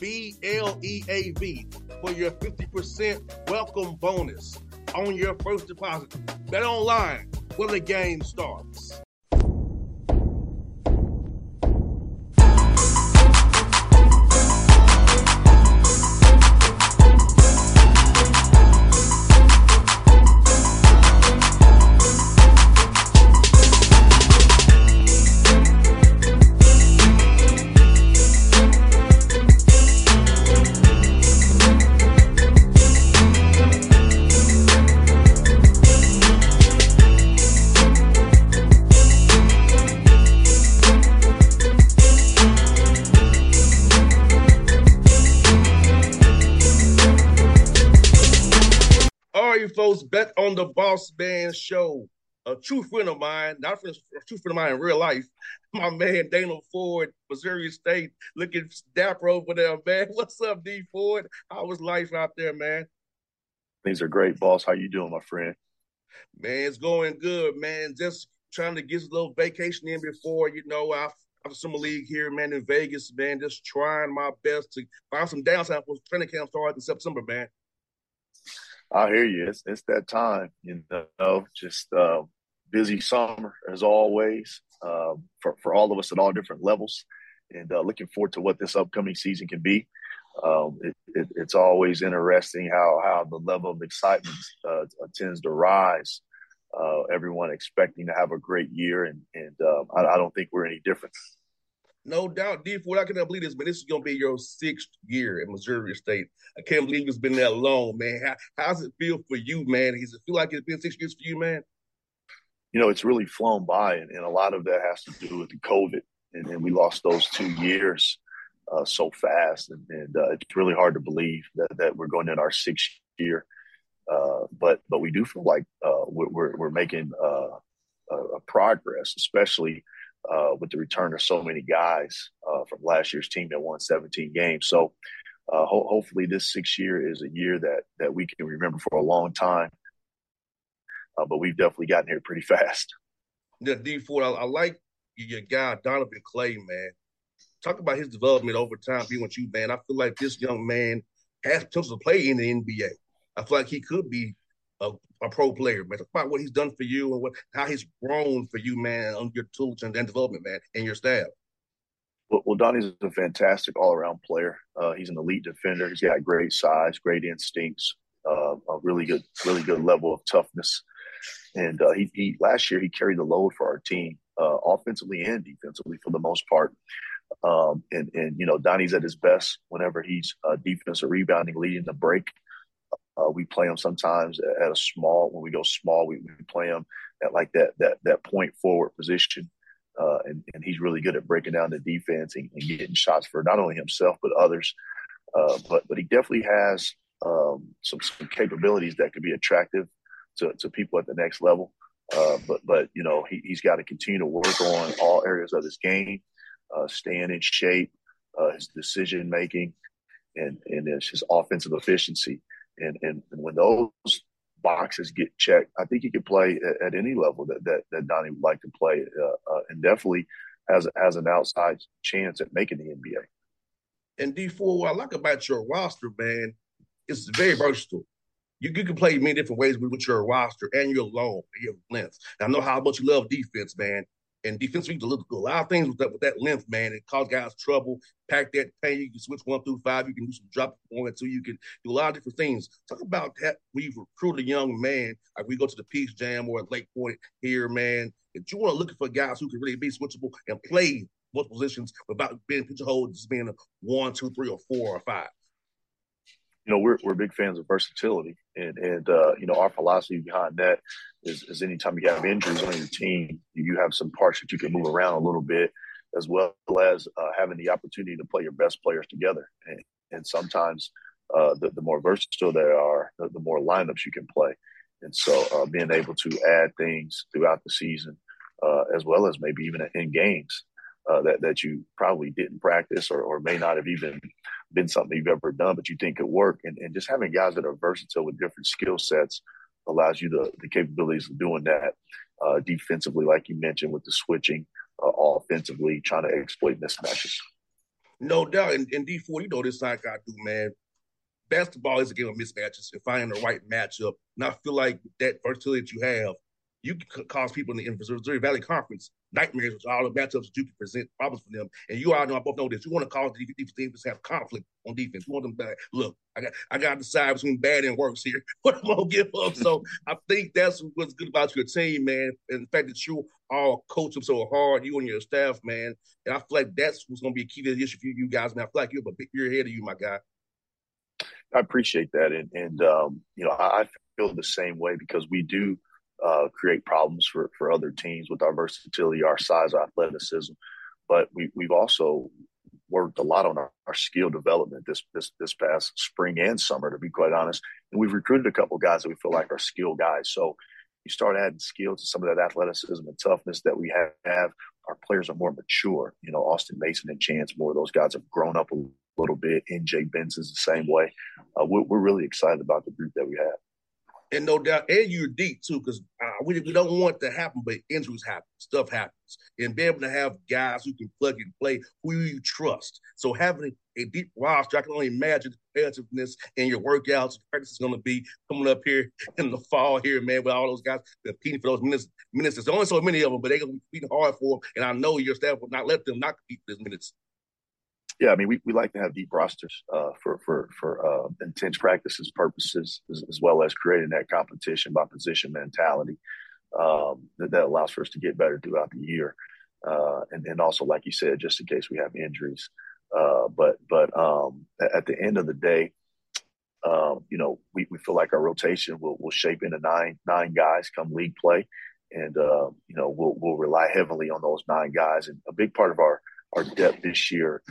B L E A V, for your 50% welcome bonus on your first deposit. Bet online where the game starts. The Boss Man Show. A true friend of mine, not a, a true friend of mine in real life, my man Dana Ford, Missouri State, looking dapper over there, man. What's up, D Ford? How was life out there, man? Things are great, boss. How you doing, my friend? Man, it's going good, man. Just trying to get a little vacation in before, you know, after summer league here, man, in Vegas, man. Just trying my best to find some downtime for training camp starts in September, man. I hear you. It's, it's that time, you know, just uh, busy summer as always um, for, for all of us at all different levels. And uh, looking forward to what this upcoming season can be. Um, it, it, it's always interesting how, how the level of excitement uh, tends to rise. Uh, everyone expecting to have a great year, and, and um, I, I don't think we're any different. No doubt, D Ford. I cannot believe this, but this is gonna be your sixth year at Missouri State. I can't believe it's been that long, man. How, how's it feel for you, man? Does it feel like it's been six years for you, man? You know, it's really flown by, and, and a lot of that has to do with the COVID, and, and we lost those two years uh, so fast, and, and uh, it's really hard to believe that, that we're going in our sixth year. Uh, but but we do feel like uh, we're we're making uh, a progress, especially uh, with the return of so many guys uh, from last year's team that won 17 games. So uh, ho- hopefully this sixth year is a year that that we can remember for a long time. Uh, but we've definitely gotten here pretty fast. Yeah, D Ford, I, I like your guy Donovan Clay, man. Talk about his development over time being with you, man. I feel like this young man has potential to play in the NBA. I feel like he could be a, a, pro player, man. Talk about what he's done for you and what how he's grown for you, man, on your tools and, development, man, and your staff. Well, well Donnie's a fantastic all around player. Uh, he's an elite defender. He's got great size, great instincts, uh, a really good, really good level of toughness. And uh, he, he last year he carried the load for our team, uh, offensively and defensively for the most part. Um, and and you know Donnie's at his best whenever he's uh, defensive rebounding, leading the break. Uh, we play him sometimes at a small. When we go small, we, we play him at like that that that point forward position, uh, and and he's really good at breaking down the defense and, and getting shots for not only himself but others. Uh, but but he definitely has um, some some capabilities that could be attractive to, to people at the next level. Uh, but but you know he, he's got to continue to work on all areas of his game, uh, staying in shape, uh, his decision making, and and his offensive efficiency. And, and, and when those boxes get checked, I think he can play at, at any level that, that, that Donnie would like to play, uh, uh, and definitely has has an outside chance at making the NBA. And D Ford, what I like about your roster, man, it's very versatile. You, you can play many different ways with, your roster and your long, your length. And I know how much you love defense, man. And defensively, you can do a lot of things with that with that length, man. It cause guys trouble. Pack that pain. You can switch one through five. You can do some drop one and two. You can do a lot of different things. Talk about that. We've recruited a young man. Like we go to the Peach Jam or Lake Point here, man. If you want to look for guys who can really be switchable and play both positions without being pigeonholed, just being a one, two, three, or four, or five you know, we're we're big fans of versatility, and and uh, you know, our philosophy behind that is, is anytime you have injuries on your team, you have some parts that you can move around a little bit, as well as uh, having the opportunity to play your best players together. And, and sometimes, uh, the, the more versatile they are, the, the, more lineups you can play. And so, uh, being able to add things throughout the season, uh, as well as maybe even in games, uh, that that you probably didn't practice or, or may not have even been something you've ever done, but you think could work. And, and just having guys that are versatile with different skill sets allows you the, the capabilities of doing that uh, defensively, like you mentioned, with the switching, uh, offensively, trying to exploit mismatches. No doubt. And, and D Ford, you know this like I do, man. Basketball is a game of mismatches and finding the right matchup. And I feel like that versatility that you have, you can cause people in the Missouri Valley Conference nightmares with all the matchups that you can present problems for them. And you all know, I both know this. You want to cause the defense teams to have conflict on defense. You want them to look, I got I got to decide between bad and worse here. What am I gonna give up? So I think that's what's good about your team, man. And the fact that you all coach them so hard, you and your staff, man. And I feel like that's what's gonna be a key to the issue for you guys, man. I feel like you have a big year ahead of you, my guy. I appreciate that. And and um, you know, I feel the same way because we do uh, create problems for, for other teams with our versatility, our size, our athleticism. But we, we've also worked a lot on our, our skill development this, this this past spring and summer, to be quite honest. And we've recruited a couple guys that we feel like are skill guys. So you start adding skill to some of that athleticism and toughness that we have. Our players are more mature. You know, Alston Mason and Chance Moore, those guys have grown up a little bit. NJ Benz is the same way. Uh, we're, we're really excited about the group that we have and no doubt, and you're deep too, because uh, we, we don't want to happen, but injuries happen, stuff happens, and be able to have guys who can plug and play who you trust. So having a deep roster, I can only imagine the competitiveness in your workouts, practice is going to be coming up here in the fall here, man, with all those guys competing for those minutes. Minutes, there's only so many of them, but they're going to be competing hard for them, and I know your staff will not let them not compete for those minutes yeah, I mean, we, we like to have deep rosters uh, for for for uh, intense practices purposes, as, as, well as creating that competition by position mentality um, that, that allows for us to get better throughout the year, uh, and and also, like you said, just in case we have injuries. Uh, but but um, at the end of the day, um, you know, we, we feel like our rotation will will shape into nine nine guys come league play, and uh, you know we'll we'll rely heavily on those nine guys, and a big part of our our depth this year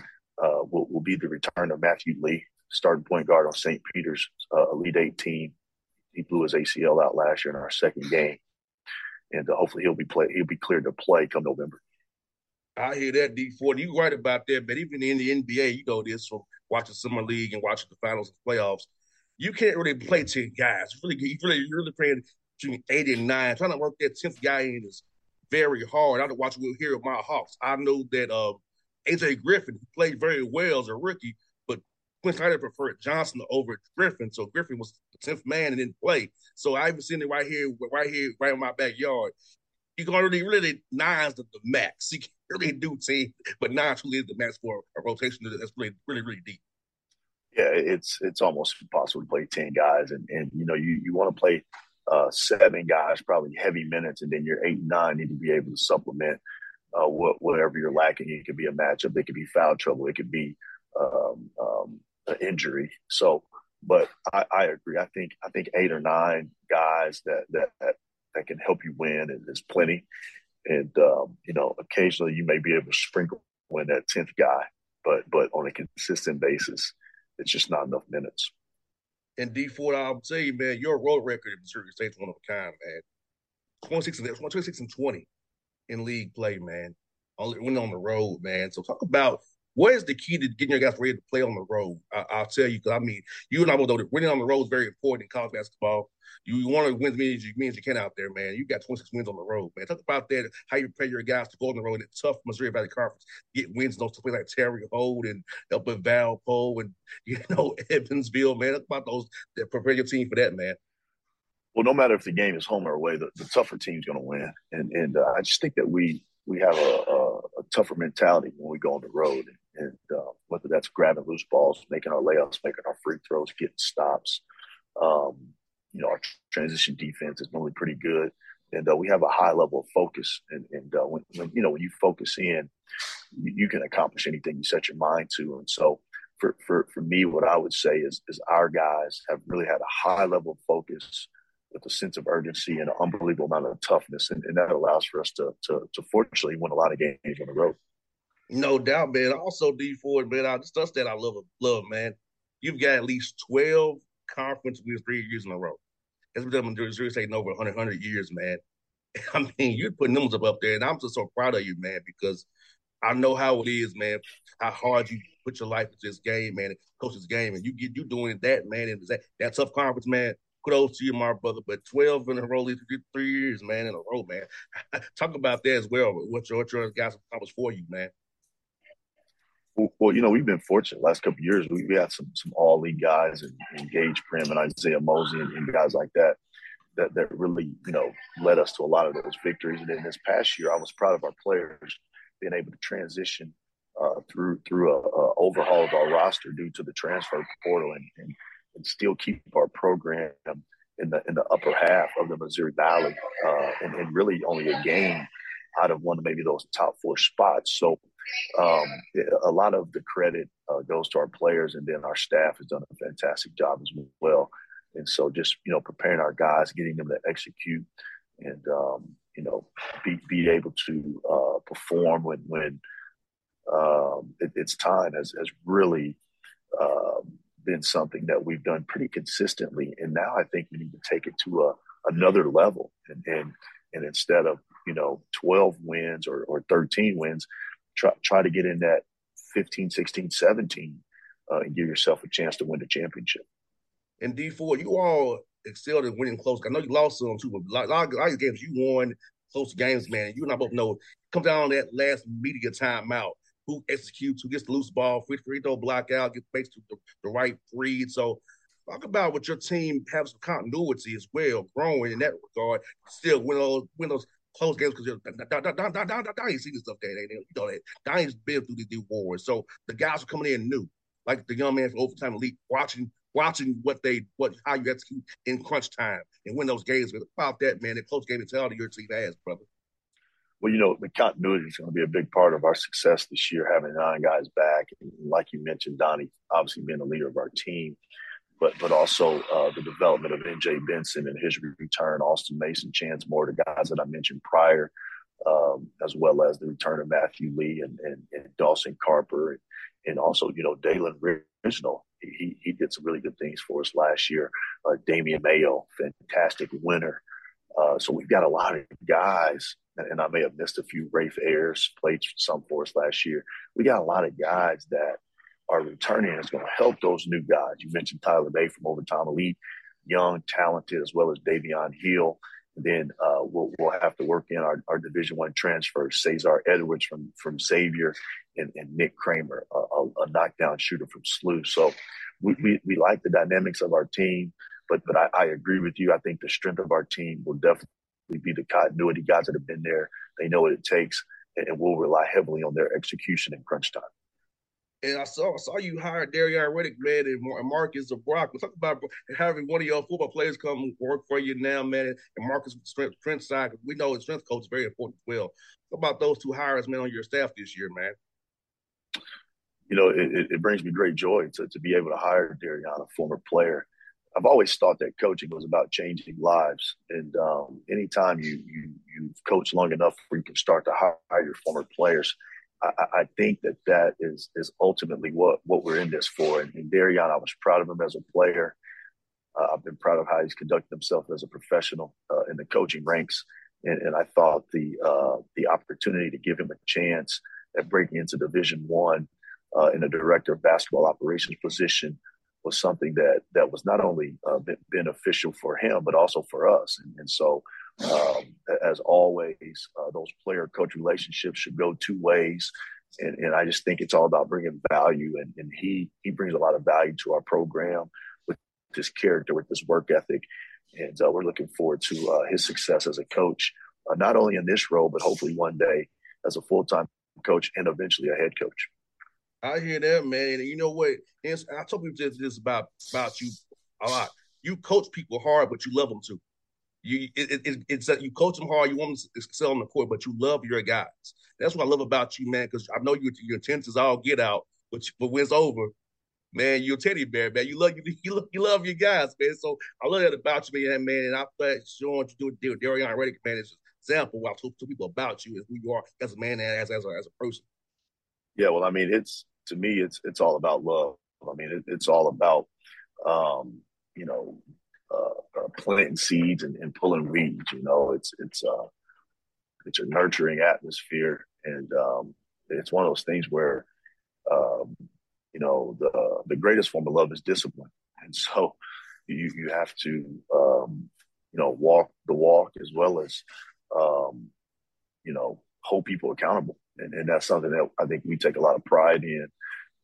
uh, will, will be the return of Matthew Lee, starting point guard on St. Peter's uh, Elite Eight team. He blew his ACL out last year in our second game, and uh, hopefully he'll be play he'll be cleared to play come November. I hear that D Ford. You right about that, but even in the NBA, you know this from watching summer league and watching the finals and playoffs. You can't really play ten guys. You really, you really, you're really playing between eight and nine. Trying to work that tenth guy in is very hard. I don't watch it here with my Hawks. I know that uh, AJ Griffin, played very well as a rookie, but Quin Snyder preferred Johnson over Griffin. So Griffin was the 10th man and didn't play. So I even seen it right here, right here, right in my backyard. You can already really nine's the, the max. You can really do 10, but nine truly is the max for a rotation that's really, really, really deep. Yeah, it's it's almost impossible to play 10 guys. And, and you know, you, you want to play uh, seven guys, probably heavy minutes, and then your eight nine need to be able to supplement uh, what, whatever you're lacking. It could be a matchup, it could be foul trouble, it could be um, um, an injury. So, but I, I, agree. I think I think eight or nine guys that that that, that can help you win is plenty. And um, you know, occasionally you may be able to sprinkle in that tenth guy, but but on a consistent basis, it's just not enough minutes. And D Ford, I'll you, man, your road record in Missouri State's one of a kind, man. 26 and 26 and 20 in league play, man. Only on the road, man. So talk about What is the key to getting your guys ready to play on the road? I, will tell you, because I mean, you and I both know that winning on the road is very important in college basketball. You want to win as many as you, as you can out there, man. You got 26 wins on the road, man. Talk about that, how you prepare your guys to go on the road in a tough Missouri Valley Conference, get wins in those places like Terre Haute and up in Valpo and, you know, Evansville, man. Talk about those, that prepare your team for that, man. Well, no matter if the game is home or away, the, the tougher team's going to win. And and uh, I just think that we we have a, a, a, tougher mentality when we go on the road. And, uh, whether that's grabbing loose balls, making our layups, making our free throws, getting stops. Um, you know, our transition defense is normally pretty good, and uh, we have a high level of focus. And, and uh, when, when, you know when you focus in, you, you, can accomplish anything you set your mind to. And so, for for for me, what I would say is is our guys have really had a high level of focus with a sense of urgency and an unbelievable amount of toughness, and, and that allows for us to, to to fortunately win a lot of games on the road. No doubt, man. Also, D Ford, man, I just that I love, love, man. You've got at least twelve conference wins three years in a row. That's been done in in over 100, 100 years, man. I mean, you're putting numbers up, up there, and I'm just so proud of you, man, because I know how it is, man, how hard you put your life into this game, man, coach this game, and you get you doing that, man, and that, that tough conference, man. Kudos to you, my brother. But 12 in a row, three years, man, in a row, man. Talk about that as well. What your, what your guys accomplished for you, man. Well, you know, we've been fortunate last couple years. We, we had some some all league guys and, and Gaige Prim and Isiaih Mosley and, and, guys like that, that that really, you know, led us to a lot of those victories. And in this past year, I was proud of our players being able to transition uh, through through a, a, overhaul of our roster due to the transfer portal and, and, and still keep our program in the in the upper half of the Missouri Valley uh, and, and really only a game out of one of maybe those top four spots. So um, a lot of the credit uh, goes to our players, and then our staff has done a fantastic job as well. And so, just you know, preparing our guys, getting them to execute, and um, you know, be be able to uh, perform when when um, it, it's time has has really uh, been something that we've done pretty consistently. And now I think we need to take it to a another level, and and and instead of you know 12 wins or, or 13 wins try, try to get in that 15, 16, 17 uh, and give yourself a chance to win the championship. And D Ford, you all excelled in winning close. I know you lost some too, but a lot, a lot of games you won close games, man. You and I both know come down on that last media timeout. Who executes, who gets the loose ball, free free throw block out, gets makes the, the right read. So talk about what your team has some continuity as well, growing in that regard. Still win those win those close games because Donnie's seen this stuff that you know that Donnie's been through these new wars. So the guys are coming in new, like the young man from Overtime Elite, watching watching what they what how you execute in crunch time and win those games. About that, man, the close game mentality your team has, brother. Well, you know, the continuity is going to be a big part of our success this year, having nine guys back. And like you mentioned, Donnie obviously being the leader of our team but but also uh, the development of NJ Benson and his return, Alston Mason, Chance Moore, the guys that I mentioned prior, um, as well as the return of Matthew Lee and, and, and Dawson Carper, and, and, also you know Dalen Ridgnal. He he did some really good things for us last year. Uh, Damian Mayo, fantastic winner. Uh, so we've got a lot of guys, and, I may have missed a few. Rafe Ayers played some for us last year. We got a lot of guys that are returning is going to help those new guys. You mentioned Tyler Bay from Overtime Elite, young, talented, as well as Davion Hill. And then uh, we'll, we'll have to work in our, our Division One transfers, Cesare Edwards from from Xavier, and, and Nick Kramer, a, a, a, knockdown shooter from SLU. So we, we, we, like the dynamics of our team, but but I, I agree with you. I think the strength of our team will definitely be the continuity guys that have been there. They know what it takes, and we'll rely heavily on their execution in crunch time and I saw I saw you hire Darian Reddick, man, and Marcus Brock. We talk about having one of your football players come work for you now, man, and Marcus strength, strength side. We know the strength coach is very important as well. What about those two hires, man, on your staff this year, man? You know, it, it brings me great joy to, to be able to hire Darian, a former player. I've always thought that coaching was about changing lives, and um, anytime you you you coach long enough where you can start to hire your former players I, I, think that that is is ultimately what what we're in this for. And, and Darian, I was proud of him as a player. Uh, I've been proud of how he's conducted himself as a professional uh, in the coaching ranks, and, and I thought the uh, the opportunity to give him a chance at breaking into Division One uh, in a director of basketball operations position was something that that was not only uh, beneficial for him but also for us. And, and so, um, as always, uh, those player coach relationships should go two ways. And, and I just think it's all about bringing value, and, and he he brings a lot of value to our program with his character, with his work ethic, and uh, we're looking forward to uh, his success as a coach, uh, not only in this role but hopefully one day as a full time coach and eventually a head coach. I hear that, man. And you know what? It's, I told people this about about you a lot. You coach people hard, but you love them too. You it, it, it's that you coach them hard. You want them to excel on the court, but you love your guys. That's what I love about you, man. Because I know you, your intentions all get out, but but when it's over, man, you're a teddy bear, man. You love you, you love, you love your guys, man. So I love that about you, man, man. And I thought showing you do with Darian Reddick, man, is example. I talk to people about you and who you are as a man and as as a, as a person. Yeah, well, I mean, it's to me, it's it's all about love. I mean, it, it's all about um, you know uh, uh, planting seeds and, and, pulling weeds. You know, it's it's uh, it's a nurturing atmosphere, and um, it's one of those things where um, you know the the greatest form of love is discipline, and so you you have to um, you know walk the walk as well as um, you know hold people accountable and, and that's something that I think we take a lot of pride in,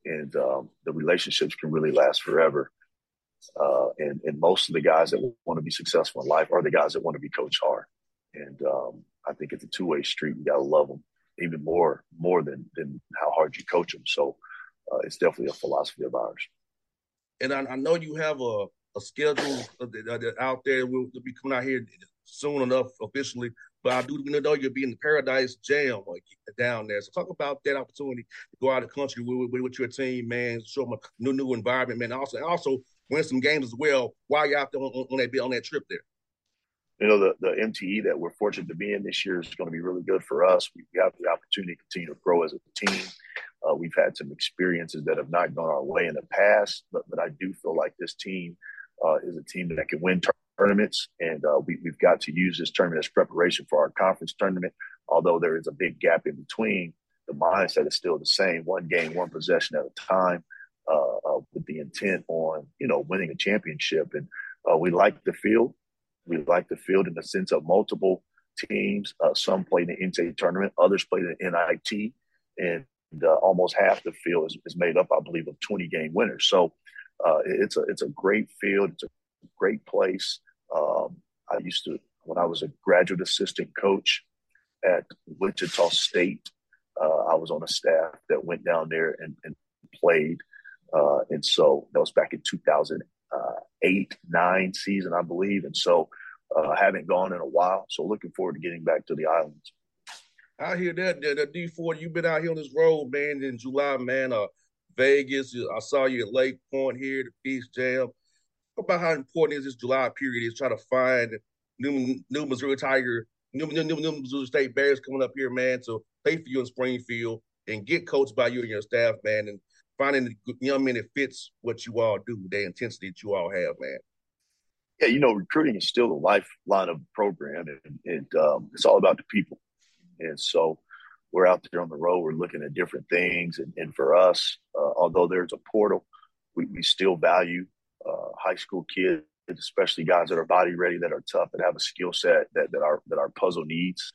and um, the relationships can really last forever. Uh, and and most of the guys that want to be successful in life are the guys that want to be coach hard, and um, I think it's a two way street. You got to love them even more more than than how hard you coach them. So uh, it's definitely a philosophy of ours. And I, I know you have a a schedule out there. We'll, be coming out here soon enough officially but I do know you'll be in the Paradise Jam like, down there. So talk about that opportunity to go out of the country with, with, your team, man. Show them a new new environment, man. Also, also win some games as well while you're out there on, on that on that trip there. You know, the, the MTE that we're fortunate to be in this year is going to be really good for us. We have the opportunity to continue to grow as a team. Uh, we've had some experiences that have not gone our way in the past, but, but I do feel like this team uh, is a team that can win tournaments, and uh, we, have got to use this tournament as preparation for our conference tournament. Although there is a big gap in between, the mindset is still the same: one game, one possession at a time, uh, uh, with the intent on you know winning a championship. And uh, we like the field. We like the field in the sense of multiple teams. Uh, some played in the NCAA tournament, others played in the NIT, and uh, almost half the field is, is, made up, I believe, of 20 game winners. So it's a it's a great field. It's a great place. Um, I used to, when I was a graduate assistant coach at Wichita State, uh, I was on a staff that went down there and, and played. Uh, and so that was back in 2008, nine season, I believe. And so uh, I haven't gone in a while. So looking forward to getting back to the islands. I hear that, that, D Ford, You've been out here on this road, man, in July, man. Uh, Vegas. I saw you at Lake Point here, the Peach Jam about how important is this July period is trying to find new new Missouri Tiger, new, new, new, new Missouri State Bears coming up here, man, to play for you in Springfield and get coached by you and your staff, man, and finding the young men that fits what you all do, the intensity that you all have, man. Yeah, you know, recruiting is still the lifeline of the program, and, and um, it's all about the people. And so we're out there on the road, we're looking at different things. And, and for us, uh, although there's a portal, we, we still value uh, high school kids, especially guys that are body ready, that are tough, that have a skill set that, that our that our puzzle needs.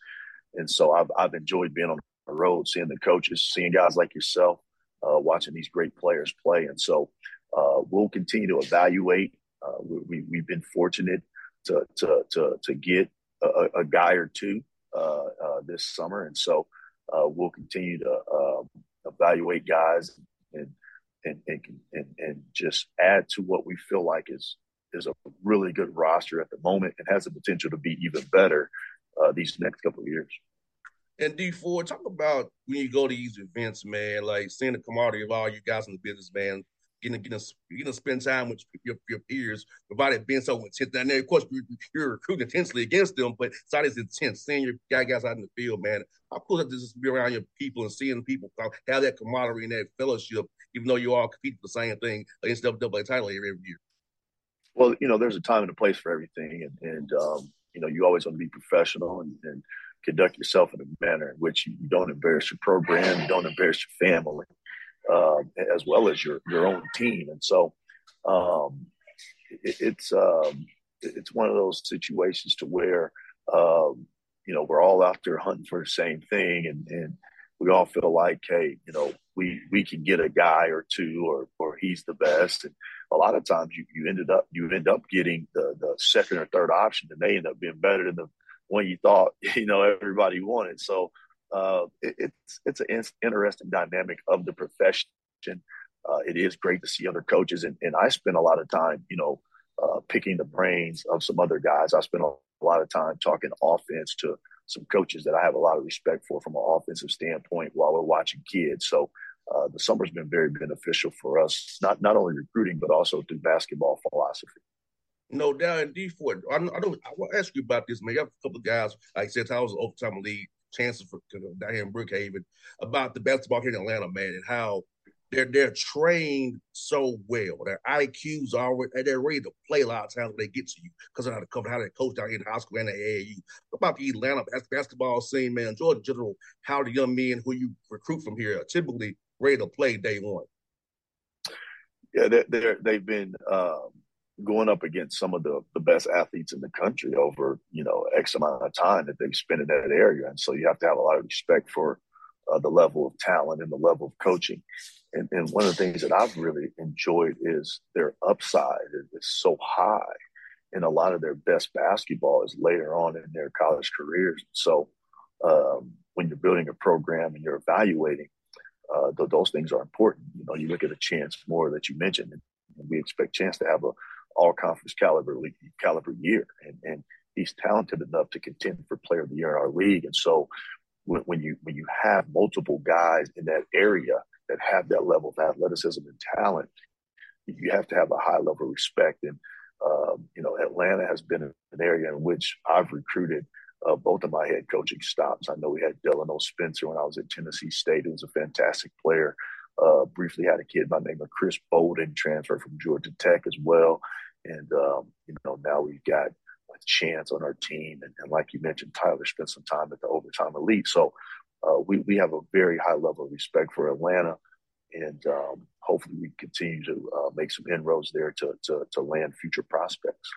And so I've I've enjoyed being on the road, seeing the coaches, seeing guys like yourself, uh, watching these great players play. And so uh, we'll continue to evaluate. Uh, we, we have been fortunate to to to to get a, a guy or two uh, uh, this summer, and so we'll continue to um, evaluate guys and and, and, and, just add to what we feel like is is a really good roster at the moment and has the potential to be even better uh, these next couple of years. And D Ford, talk about when you go to these events, man, like seeing the camaraderie of all you guys in the business, man, getting getting to spend time with your, your peers, provided being so intense. And of course, you're, you're recruiting intensely against them, but it's not as intense. Seeing your guys out in the field, man, how cool is just to be around your people and seeing people have that camaraderie and that fellowship, even though you all compete for the same thing against double title every year. Well, you know, there's a time and a place for everything, and, and um, you know, you always want to be professional and, and conduct yourself in a manner in which you don't embarrass your program, you don't embarrass your family, um, as well as your your own team. And so um, it, it's um, it's one of those situations to where um, you know we're all out there hunting for the same thing, and and we all feel like, hey, you know, we we can get a guy or two, or or he's the best. And a lot of times you, you ended up you end up getting the the second or third option, and they end up being better than the one you thought you know everybody wanted. So uh, it, it's it's an interesting dynamic of the profession. Uh, it is great to see other coaches, and, and I spend a lot of time, you know, uh, picking the brains of some other guys. I spend a lot of time talking offense to some coaches that I have a lot of respect for from an offensive standpoint while we're watching kids. So uh, the summer's been very beneficial for us, not not only recruiting but also through basketball philosophy. No doubt, in D Ford. I, I don't. I want to ask you about this, man. You have a couple of guys, like I said, I was an Overtime Elite chances for in Brookhaven about the basketball here in Atlanta, man, and how they're they're trained so well. Their IQs are they're ready to play a lot of times when they get to you because of how to cover how they coach down here in high school and the AAU. About the Atlanta basketball scene, man, Georgia General, how the young men who you recruit from here are typically ready to play day one. Yeah, they're, they're they've been um, going up against some of the, the best athletes in the country over you know x amount of time that they've spent in that area. And so you have to have a lot of respect for uh, the level of talent and the level of coaching. And, and one of the things that i've really enjoyed is their upside is so high and a lot of their best basketball is later on in their college careers. So um, when you're building a program and you're evaluating uh, th- those things are important. You know you look at a Chance Moore that you mentioned and we expect chance to have a all conference caliber caliber year, and and he's talented enough to contend for player of the year in our league. And so when, when you when you have multiple guys in that area that have that level of athleticism and talent, you have to have a high level of respect. And um, you know, Atlanta has been an area in which I've recruited uh, both of my head coaching stops. I know we had Delano Spencer when I was at Tennessee State, who was a fantastic player. Uh, briefly had a kid by the name of Chris Bolden transfer from Georgia Tech as well. And, um, you know, now we've got a chance on our team. And, and, like you mentioned, Tyler spent some time at the overtime elite. So uh, we, we have a very high level of respect for Atlanta. And um, hopefully we continue to uh, make some inroads there to, to, to land future prospects.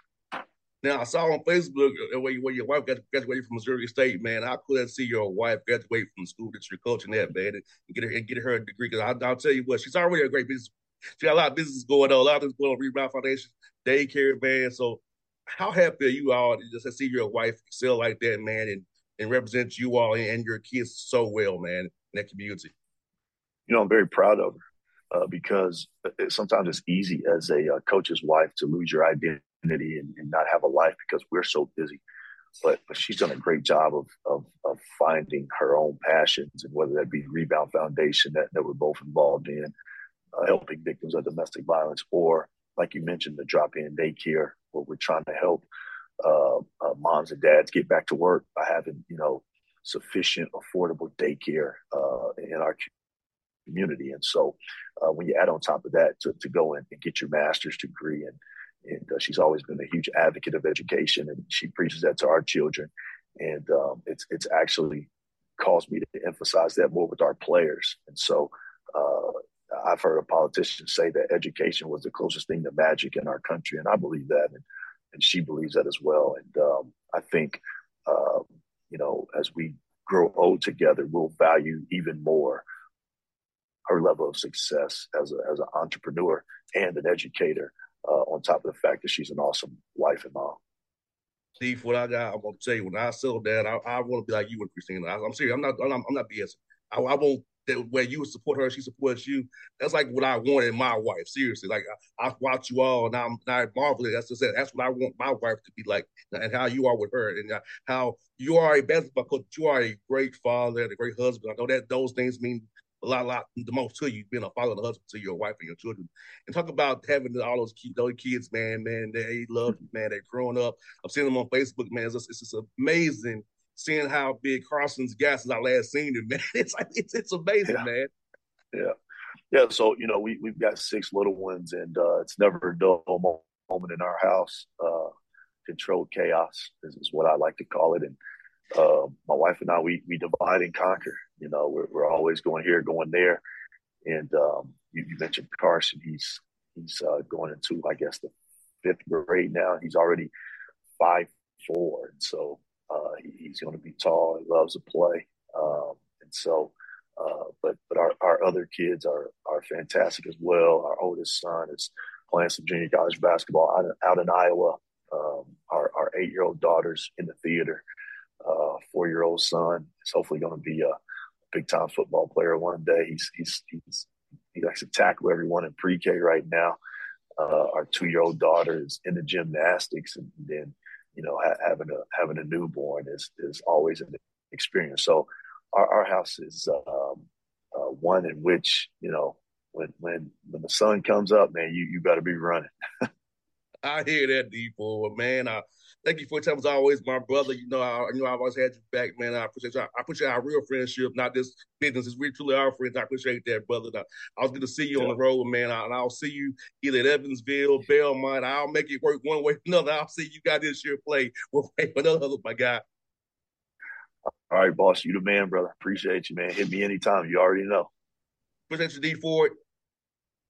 Now I saw on Facebook uh, where, where your wife got graduated from Missouri State, man. I couldn't see your wife graduate from the school that you're coaching at, man, and get her and get her a degree. Because I'll tell you what, she's already a great business. She got a lot of business going on, a lot of things going on. Rebound Foundation, daycare, man. So, how happy are you all to see your wife excel like that, man, and and represent you all and your kids so well, man, in that community? You know, I'm very proud of her uh, because it, sometimes it's easy as a uh, coach's wife to lose your identity and, and, not have a life because we're so busy. But, but she's done a great job of, of, of finding her own passions, and whether that be Rebound Foundation that, that we're both involved in, uh, helping victims of domestic violence, or like you mentioned, the drop-in daycare where we're trying to help uh, uh, moms and dads get back to work by having you know sufficient, affordable daycare uh, in our community. And so, uh, when you add on top of that to, to go in and get your master's degree and and uh, she's always been a huge advocate of education, and she preaches that to our children. And um, it's it's actually caused me to emphasize that more with our players. And so uh, I've heard a politician say that education was the closest thing to magic in our country, and I believe that, and, and she believes that as well. And um, I think, uh, you know, as we grow old together, we'll value even more her level of success as a, as an entrepreneur and an educator. Uh, on top of the fact that she's an awesome wife and mom. Steve, what I got, I'm gonna tell you when I settle down, I, I want to be like you and Christina. I, am serious. I'm not. I'm, I'm not BS. I, I won't that where you would support her, she supports you. That's like what I want in my wife. Seriously, like I, I watch you all, and I'm not marveling. That's just. That's what I want my wife to be like, and how you are with her, and uh, how you are a basketball coach. You are a great father and a great husband. I know that those things mean a lot, lot the most to you, being a father and a husband to your wife and your children. And talk about having all those kids, those kids, man, man, they love you, man. They're growing up. I'm seeing them on Facebook, man. It's, it's just amazing seeing how big Carson's gas is our last seen him, man. It's like it's it's amazing, yeah. man. Yeah. Yeah. So, you know, we we've got six little ones and uh it's never a dull moment in our house. Uh controlled chaos is, is what I like to call it. And uh, my wife and I we we divide and conquer. You know, we're we're always going here, going there. And um, you, you, mentioned Carson. He's he's uh, going into, I guess, the fifth grade now. He's already five four, and so uh, he, he's going to be tall. He loves to play, um, and so. Uh, but but our, our other kids are are fantastic as well. Our oldest son is playing some junior college basketball out in, out in Iowa. Um, our our eight year old daughter's in the theater. Uh, four year old son is hopefully going to be a big time football player one day. He's he's he's he likes to tackle everyone in pre K right now. Uh, our two year old daughter is in the gymnastics, and then you know ha- having a having a newborn is is always an experience. So our, our house is um, uh, one in which you know when when when the sun comes up, man, you you got to be running. I hear that, D Ford, man. I thank you for your time as always, my brother. You know, I you know I've always had you back, man. I appreciate you. I appreciate our real friendship, not this business. It's really truly our friends. I appreciate that, brother. I, I was good to see you yeah. on the road, man. I, and I'll see you either at Evansville, Belmont. I'll make it work one way or another. I'll see you got this year play with another, my guy. All right, boss. You the man, brother. Appreciate you, man. Hit me anytime. You already know. Appreciate you, D Ford.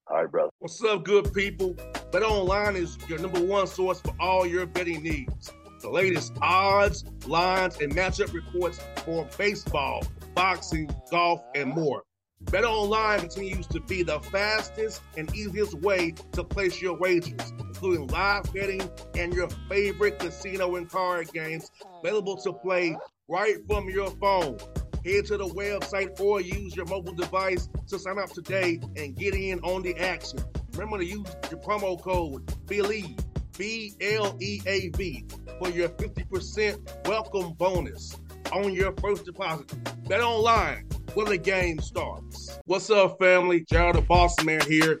All right, brother. What's up, good people? Bet Online is your number one source for all your betting needs. The latest odds, lines, and matchup reports for baseball, boxing, golf, and more. Bet Online continues to be the fastest and easiest way to place your wagers, including live betting and your favorite casino and card games available to play right from your phone. Head to the website or use your mobile device to sign up today and get in on the action. Remember to use your promo code BLEAV, B L E A V, for your 50% welcome bonus on your first deposit. Bet online where the game starts. What's up, family? JR the Boss Man here.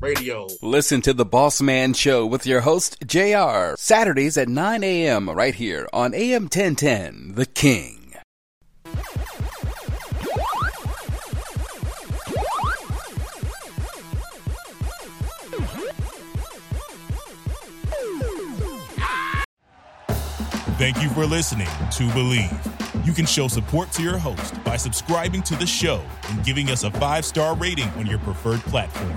radio. Listen to the Boss Man Show with your host, JR, Saturdays at 9 a.m. right here on AM 1010, The King. Thank you for listening to Bleav. You can show support to your host by subscribing to the show and giving us a five star rating on your preferred platform.